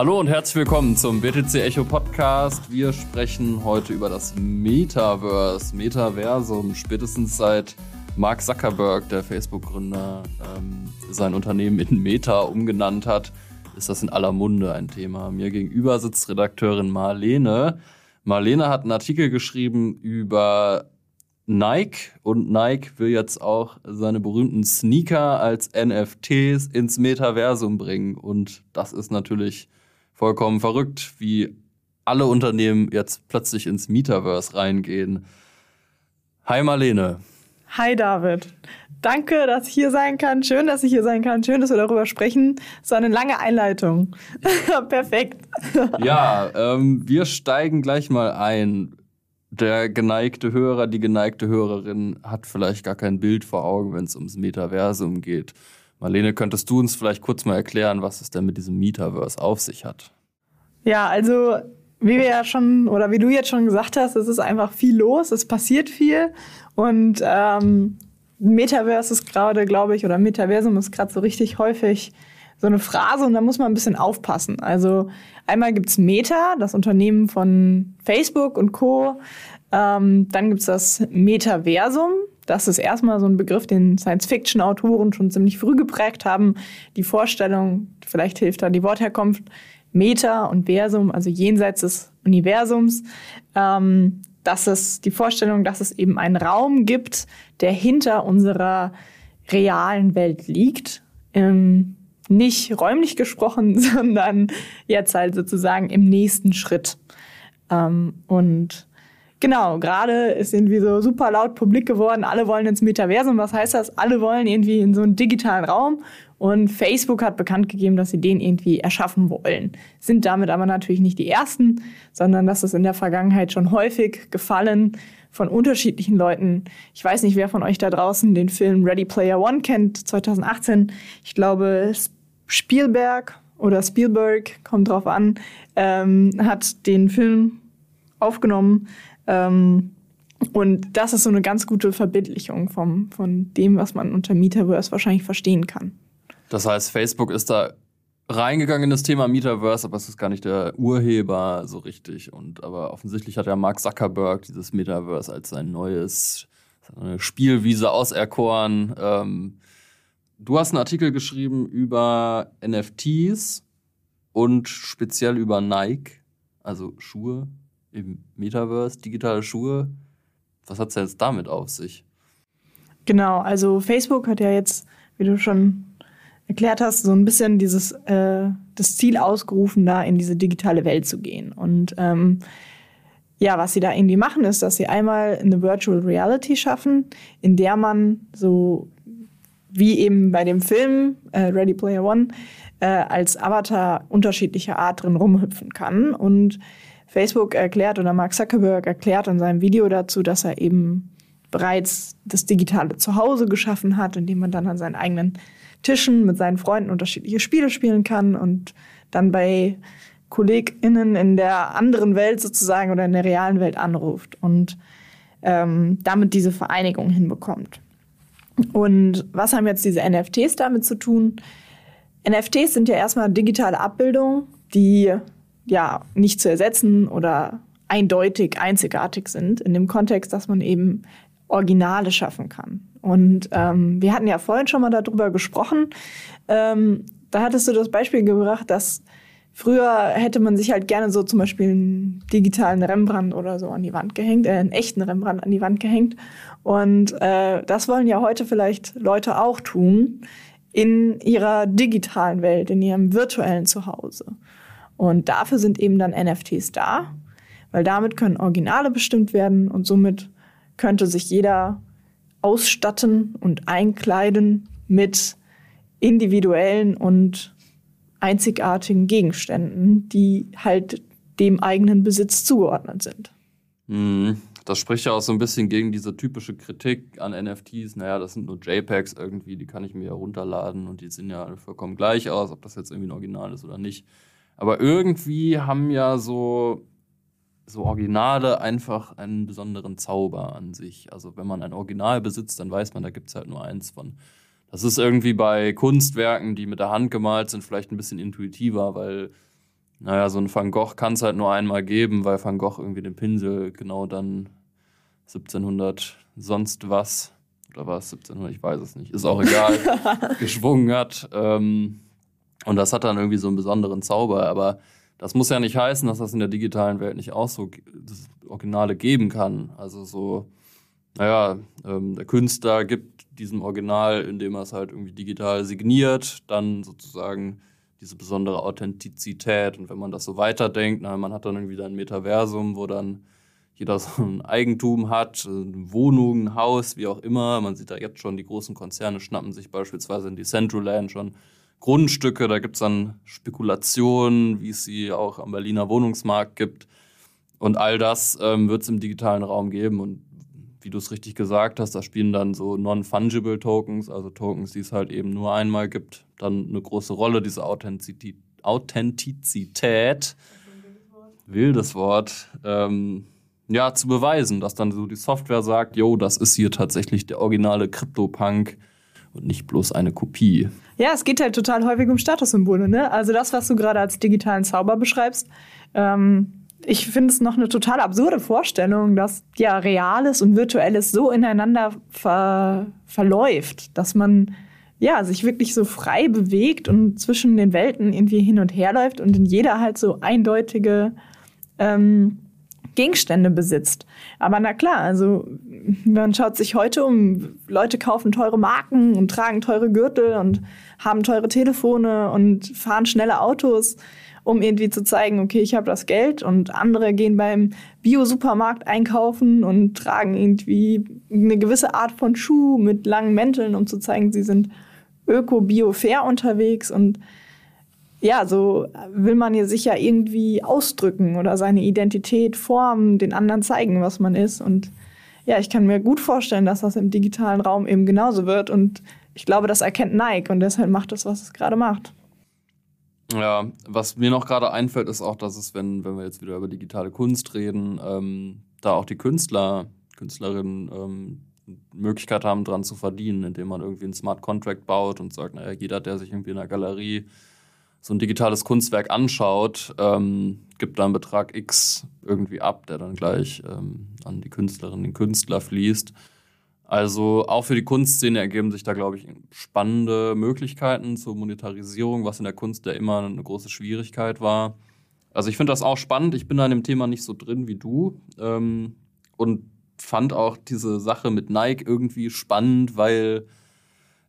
Hallo und herzlich willkommen zum BTC Echo Podcast. Wir sprechen heute über das Metaverse, Metaversum. Spätestens seit Mark Zuckerberg, der Facebook-Gründer, ähm, sein Unternehmen in Meta umgenannt hat, ist das in aller Munde ein Thema. Mir gegenüber sitzt Redakteurin Marlene. Marlene hat einen Artikel geschrieben über Nike und Nike will jetzt auch seine berühmten Sneaker als NFTs ins Metaversum bringen. Und das ist natürlich vollkommen verrückt, wie alle Unternehmen jetzt plötzlich ins Metaverse reingehen. Hi Marlene. Hi David. Danke, dass ich hier sein kann. Schön, dass ich hier sein kann. Schön, dass wir darüber sprechen. So eine lange Einleitung. Perfekt. ja, ähm, wir steigen gleich mal ein. Der geneigte Hörer, die geneigte Hörerin hat vielleicht gar kein Bild vor Augen, wenn es ums Metaversum geht. Marlene, könntest du uns vielleicht kurz mal erklären, was es denn mit diesem Metaverse auf sich hat? Ja, also wie wir ja schon oder wie du jetzt schon gesagt hast, es ist einfach viel los, es passiert viel und ähm, Metaverse ist gerade, glaube ich, oder Metaversum ist gerade so richtig häufig so eine Phrase und da muss man ein bisschen aufpassen. Also einmal gibt's Meta, das Unternehmen von Facebook und Co. Ähm, dann gibt's das Metaversum, das ist erstmal so ein Begriff, den Science-Fiction-Autoren schon ziemlich früh geprägt haben. Die Vorstellung, vielleicht hilft da die Wortherkunft, Meta und Versum, also jenseits des Universums. Ähm, dass es die Vorstellung, dass es eben einen Raum gibt, der hinter unserer realen Welt liegt. Ähm, nicht räumlich gesprochen, sondern jetzt halt sozusagen im nächsten Schritt. Ähm, und Genau, gerade ist irgendwie so super laut publik geworden. Alle wollen ins Metaversum. Was heißt das? Alle wollen irgendwie in so einen digitalen Raum. Und Facebook hat bekannt gegeben, dass sie den irgendwie erschaffen wollen. Sind damit aber natürlich nicht die Ersten, sondern das ist in der Vergangenheit schon häufig gefallen von unterschiedlichen Leuten. Ich weiß nicht, wer von euch da draußen den Film Ready Player One kennt, 2018. Ich glaube, Spielberg oder Spielberg, kommt drauf an, ähm, hat den Film aufgenommen ähm, und das ist so eine ganz gute Verbildlichung vom, von dem, was man unter Metaverse wahrscheinlich verstehen kann. Das heißt, Facebook ist da reingegangen in das Thema Metaverse, aber es ist gar nicht der Urheber so richtig. Und aber offensichtlich hat ja Mark Zuckerberg dieses Metaverse als sein neues Spielwiese auserkoren. Ähm, du hast einen Artikel geschrieben über NFTs und speziell über Nike, also Schuhe im Metaverse, digitale Schuhe. Was hat es jetzt damit auf sich? Genau, also Facebook hat ja jetzt, wie du schon erklärt hast, so ein bisschen dieses äh, das Ziel ausgerufen, da in diese digitale Welt zu gehen. Und ähm, ja, was sie da irgendwie machen, ist, dass sie einmal eine Virtual Reality schaffen, in der man so wie eben bei dem Film äh, Ready Player One äh, als Avatar unterschiedlicher Art drin rumhüpfen kann und Facebook erklärt oder Mark Zuckerberg erklärt in seinem Video dazu, dass er eben bereits das digitale Zuhause geschaffen hat, in dem man dann an seinen eigenen Tischen mit seinen Freunden unterschiedliche Spiele spielen kann und dann bei KollegInnen in der anderen Welt sozusagen oder in der realen Welt anruft und ähm, damit diese Vereinigung hinbekommt. Und was haben jetzt diese NFTs damit zu tun? NFTs sind ja erstmal digitale Abbildungen, die ja nicht zu ersetzen oder eindeutig einzigartig sind, in dem Kontext, dass man eben Originale schaffen kann. Und ähm, wir hatten ja vorhin schon mal darüber gesprochen. Ähm, da hattest du das Beispiel gebracht, dass früher hätte man sich halt gerne so zum Beispiel einen digitalen Rembrandt oder so an die Wand gehängt, äh, einen echten Rembrandt an die Wand gehängt. Und äh, das wollen ja heute vielleicht Leute auch tun in ihrer digitalen Welt, in ihrem virtuellen Zuhause. Und dafür sind eben dann NFTs da, weil damit können Originale bestimmt werden und somit könnte sich jeder ausstatten und einkleiden mit individuellen und einzigartigen Gegenständen, die halt dem eigenen Besitz zugeordnet sind. Mhm. Das spricht ja auch so ein bisschen gegen diese typische Kritik an NFTs. Naja, das sind nur JPEGs irgendwie, die kann ich mir ja runterladen und die sehen ja vollkommen gleich aus, ob das jetzt irgendwie ein Original ist oder nicht. Aber irgendwie haben ja so, so Originale einfach einen besonderen Zauber an sich. Also wenn man ein Original besitzt, dann weiß man, da gibt es halt nur eins von. Das ist irgendwie bei Kunstwerken, die mit der Hand gemalt sind, vielleicht ein bisschen intuitiver, weil naja, so ein Van Gogh kann es halt nur einmal geben, weil Van Gogh irgendwie den Pinsel genau dann 1700 sonst was, oder war es 1700, ich weiß es nicht, ist auch egal, geschwungen hat. Ähm, und das hat dann irgendwie so einen besonderen Zauber, aber das muss ja nicht heißen, dass das in der digitalen Welt nicht auch so das Originale geben kann. Also so, naja, ähm, der Künstler gibt diesem Original, indem er es halt irgendwie digital signiert, dann sozusagen diese besondere Authentizität. Und wenn man das so weiterdenkt, na, man hat dann irgendwie ein Metaversum, wo dann jeder so ein Eigentum hat, eine Wohnung, ein Haus, wie auch immer. Man sieht da jetzt schon, die großen Konzerne schnappen sich beispielsweise in die Centraland schon Grundstücke. Da gibt es dann Spekulationen, wie es sie auch am Berliner Wohnungsmarkt gibt. Und all das ähm, wird es im digitalen Raum geben. Und wie du es richtig gesagt hast, da spielen dann so non-fungible Tokens, also Tokens, die es halt eben nur einmal gibt, dann eine große Rolle, diese Authentizität. Authentizität wildes Wort, ähm, ja, zu beweisen, dass dann so die Software sagt, jo, das ist hier tatsächlich der originale Crypto-Punk und nicht bloß eine Kopie. Ja, es geht halt total häufig um Statussymbole, ne? Also das, was du gerade als digitalen Zauber beschreibst, ähm, ich finde es noch eine total absurde Vorstellung, dass ja Reales und Virtuelles so ineinander ver verläuft, dass man ja sich wirklich so frei bewegt und zwischen den Welten irgendwie hin und her läuft und in jeder halt so eindeutige ähm, Gegenstände besitzt. Aber na klar, also man schaut sich heute um, Leute kaufen teure Marken und tragen teure Gürtel und haben teure Telefone und fahren schnelle Autos, um irgendwie zu zeigen, okay, ich habe das Geld und andere gehen beim Bio-Supermarkt einkaufen und tragen irgendwie eine gewisse Art von Schuh mit langen Mänteln, um zu zeigen, sie sind öko-bio-fair unterwegs und ja, so will man ja sich ja irgendwie ausdrücken oder seine Identität formen, den anderen zeigen, was man ist. Und ja, ich kann mir gut vorstellen, dass das im digitalen Raum eben genauso wird. Und ich glaube, das erkennt Nike und deshalb macht es, was es gerade macht. Ja, was mir noch gerade einfällt, ist auch, dass es, wenn, wenn wir jetzt wieder über digitale Kunst reden, ähm, da auch die Künstler, Künstlerinnen ähm, Möglichkeit haben, dran zu verdienen, indem man irgendwie einen Smart Contract baut und sagt, naja, jeder, der sich irgendwie in einer Galerie so ein digitales Kunstwerk anschaut, ähm, gibt da einen Betrag X irgendwie ab, der dann gleich ähm, an die Künstlerin, den Künstler fließt. Also auch für die Kunstszene ergeben sich da, glaube ich, spannende Möglichkeiten zur Monetarisierung, was in der Kunst ja immer eine große Schwierigkeit war. Also ich finde das auch spannend. Ich bin da in dem Thema nicht so drin wie du ähm, und fand auch diese Sache mit Nike irgendwie spannend, weil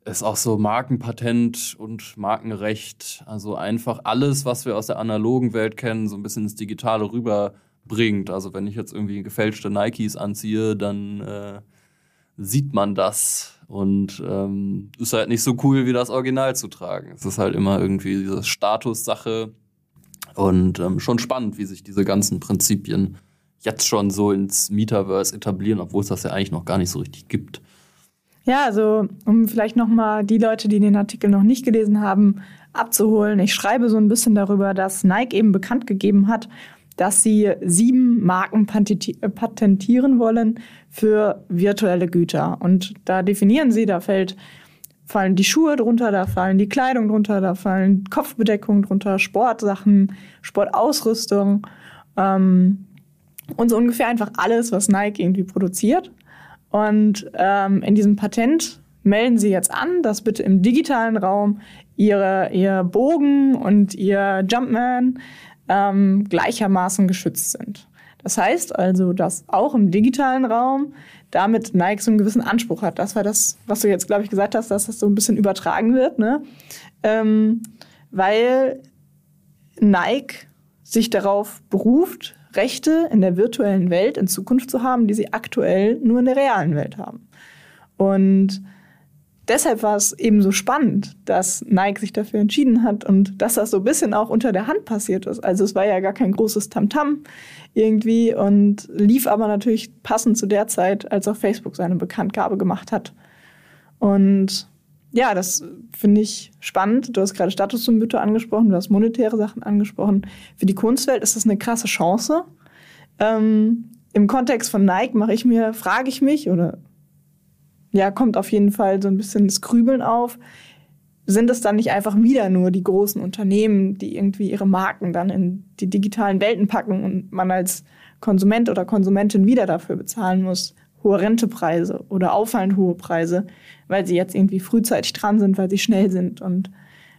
ist auch so Markenpatent und Markenrecht. Also einfach alles, was wir aus der analogen Welt kennen, so ein bisschen ins Digitale rüberbringt. Also wenn ich jetzt irgendwie gefälschte Nikes anziehe, dann äh, sieht man das. Und ähm, ist halt nicht so cool, wie das Original zu tragen. Es ist halt immer irgendwie diese Statussache. Und ähm, schon spannend, wie sich diese ganzen Prinzipien jetzt schon so ins Metaverse etablieren, obwohl es das ja eigentlich noch gar nicht so richtig gibt. Ja, also um vielleicht nochmal die Leute, die den Artikel noch nicht gelesen haben, abzuholen. Ich schreibe so ein bisschen darüber, dass Nike eben bekannt gegeben hat, dass sie sieben Marken patentieren wollen für virtuelle Güter. Und da definieren sie, da fällt, fallen die Schuhe drunter, da fallen die Kleidung drunter, da fallen Kopfbedeckungen drunter, Sportsachen, Sportausrüstung ähm, und so ungefähr einfach alles, was Nike irgendwie produziert. Und ähm, in diesem Patent melden Sie jetzt an, dass bitte im digitalen Raum Ihre, Ihr Bogen und Ihr Jumpman ähm, gleichermaßen geschützt sind. Das heißt also, dass auch im digitalen Raum damit Nike so einen gewissen Anspruch hat. Das war das, was du jetzt, glaube ich, gesagt hast, dass das so ein bisschen übertragen wird, ne? Ähm, weil Nike sich darauf beruft, Rechte in der virtuellen Welt in Zukunft zu haben, die sie aktuell nur in der realen Welt haben. Und deshalb war es eben so spannend, dass Nike sich dafür entschieden hat und dass das so ein bisschen auch unter der Hand passiert ist. Also es war ja gar kein großes Tamtam -Tam irgendwie und lief aber natürlich passend zu der Zeit, als auch Facebook seine Bekanntgabe gemacht hat. Und ja, das finde ich spannend. Du hast gerade Statussymbole angesprochen, du hast monetäre Sachen angesprochen. Für die Kunstwelt ist das eine krasse Chance. Ähm, Im Kontext von Nike mache ich mir, frage ich mich, oder ja, kommt auf jeden Fall so ein bisschen das Grübeln auf. sind es dann nicht einfach wieder nur die großen Unternehmen, die irgendwie ihre Marken dann in die digitalen Welten packen und man als Konsument oder Konsumentin wieder dafür bezahlen muss, hohe Rentepreise oder auffallend hohe Preise, weil sie jetzt irgendwie frühzeitig dran sind, weil sie schnell sind und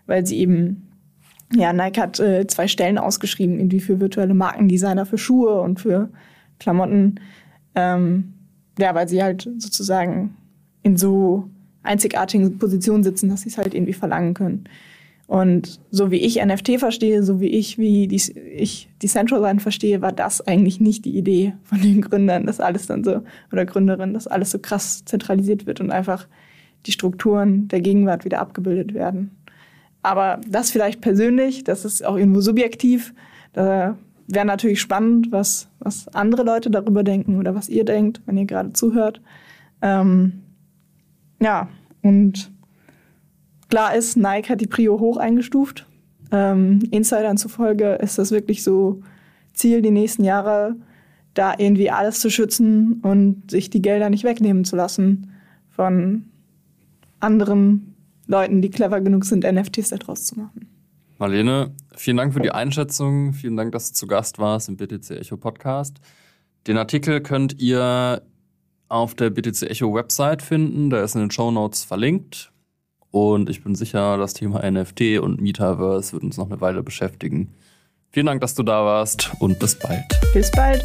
weil sie eben, ja, Nike hat äh, zwei Stellen ausgeschrieben, irgendwie für virtuelle Markendesigner für Schuhe und für Klamotten. Ähm, ja, weil sie halt sozusagen in so einzigartigen Positionen sitzen, dass sie es halt irgendwie verlangen können. Und so wie ich NFT verstehe, so wie ich, wie die, ich Decentraland verstehe, war das eigentlich nicht die Idee von den Gründern, dass alles dann so, oder Gründerinnen, dass alles so krass zentralisiert wird und einfach die Strukturen der Gegenwart wieder abgebildet werden. Aber das vielleicht persönlich, das ist auch irgendwo subjektiv. Da wäre natürlich spannend, was, was andere Leute darüber denken oder was ihr denkt, wenn ihr gerade zuhört. Ähm, ja, und klar ist, Nike hat die Prio hoch eingestuft. Ähm, Insidern zufolge ist das wirklich so Ziel, die nächsten Jahre da irgendwie alles zu schützen und sich die Gelder nicht wegnehmen zu lassen von anderen Leuten, die clever genug sind, NFTs daraus zu machen. Marlene, vielen Dank für die Einschätzung. Vielen Dank, dass du zu Gast warst im BTC Echo Podcast. Den Artikel könnt ihr auf der BTC Echo Website finden. Der ist in den Show Notes verlinkt. Und ich bin sicher, das Thema NFT und Metaverse wird uns noch eine Weile beschäftigen. Vielen Dank, dass du da warst und bis bald. Bis bald.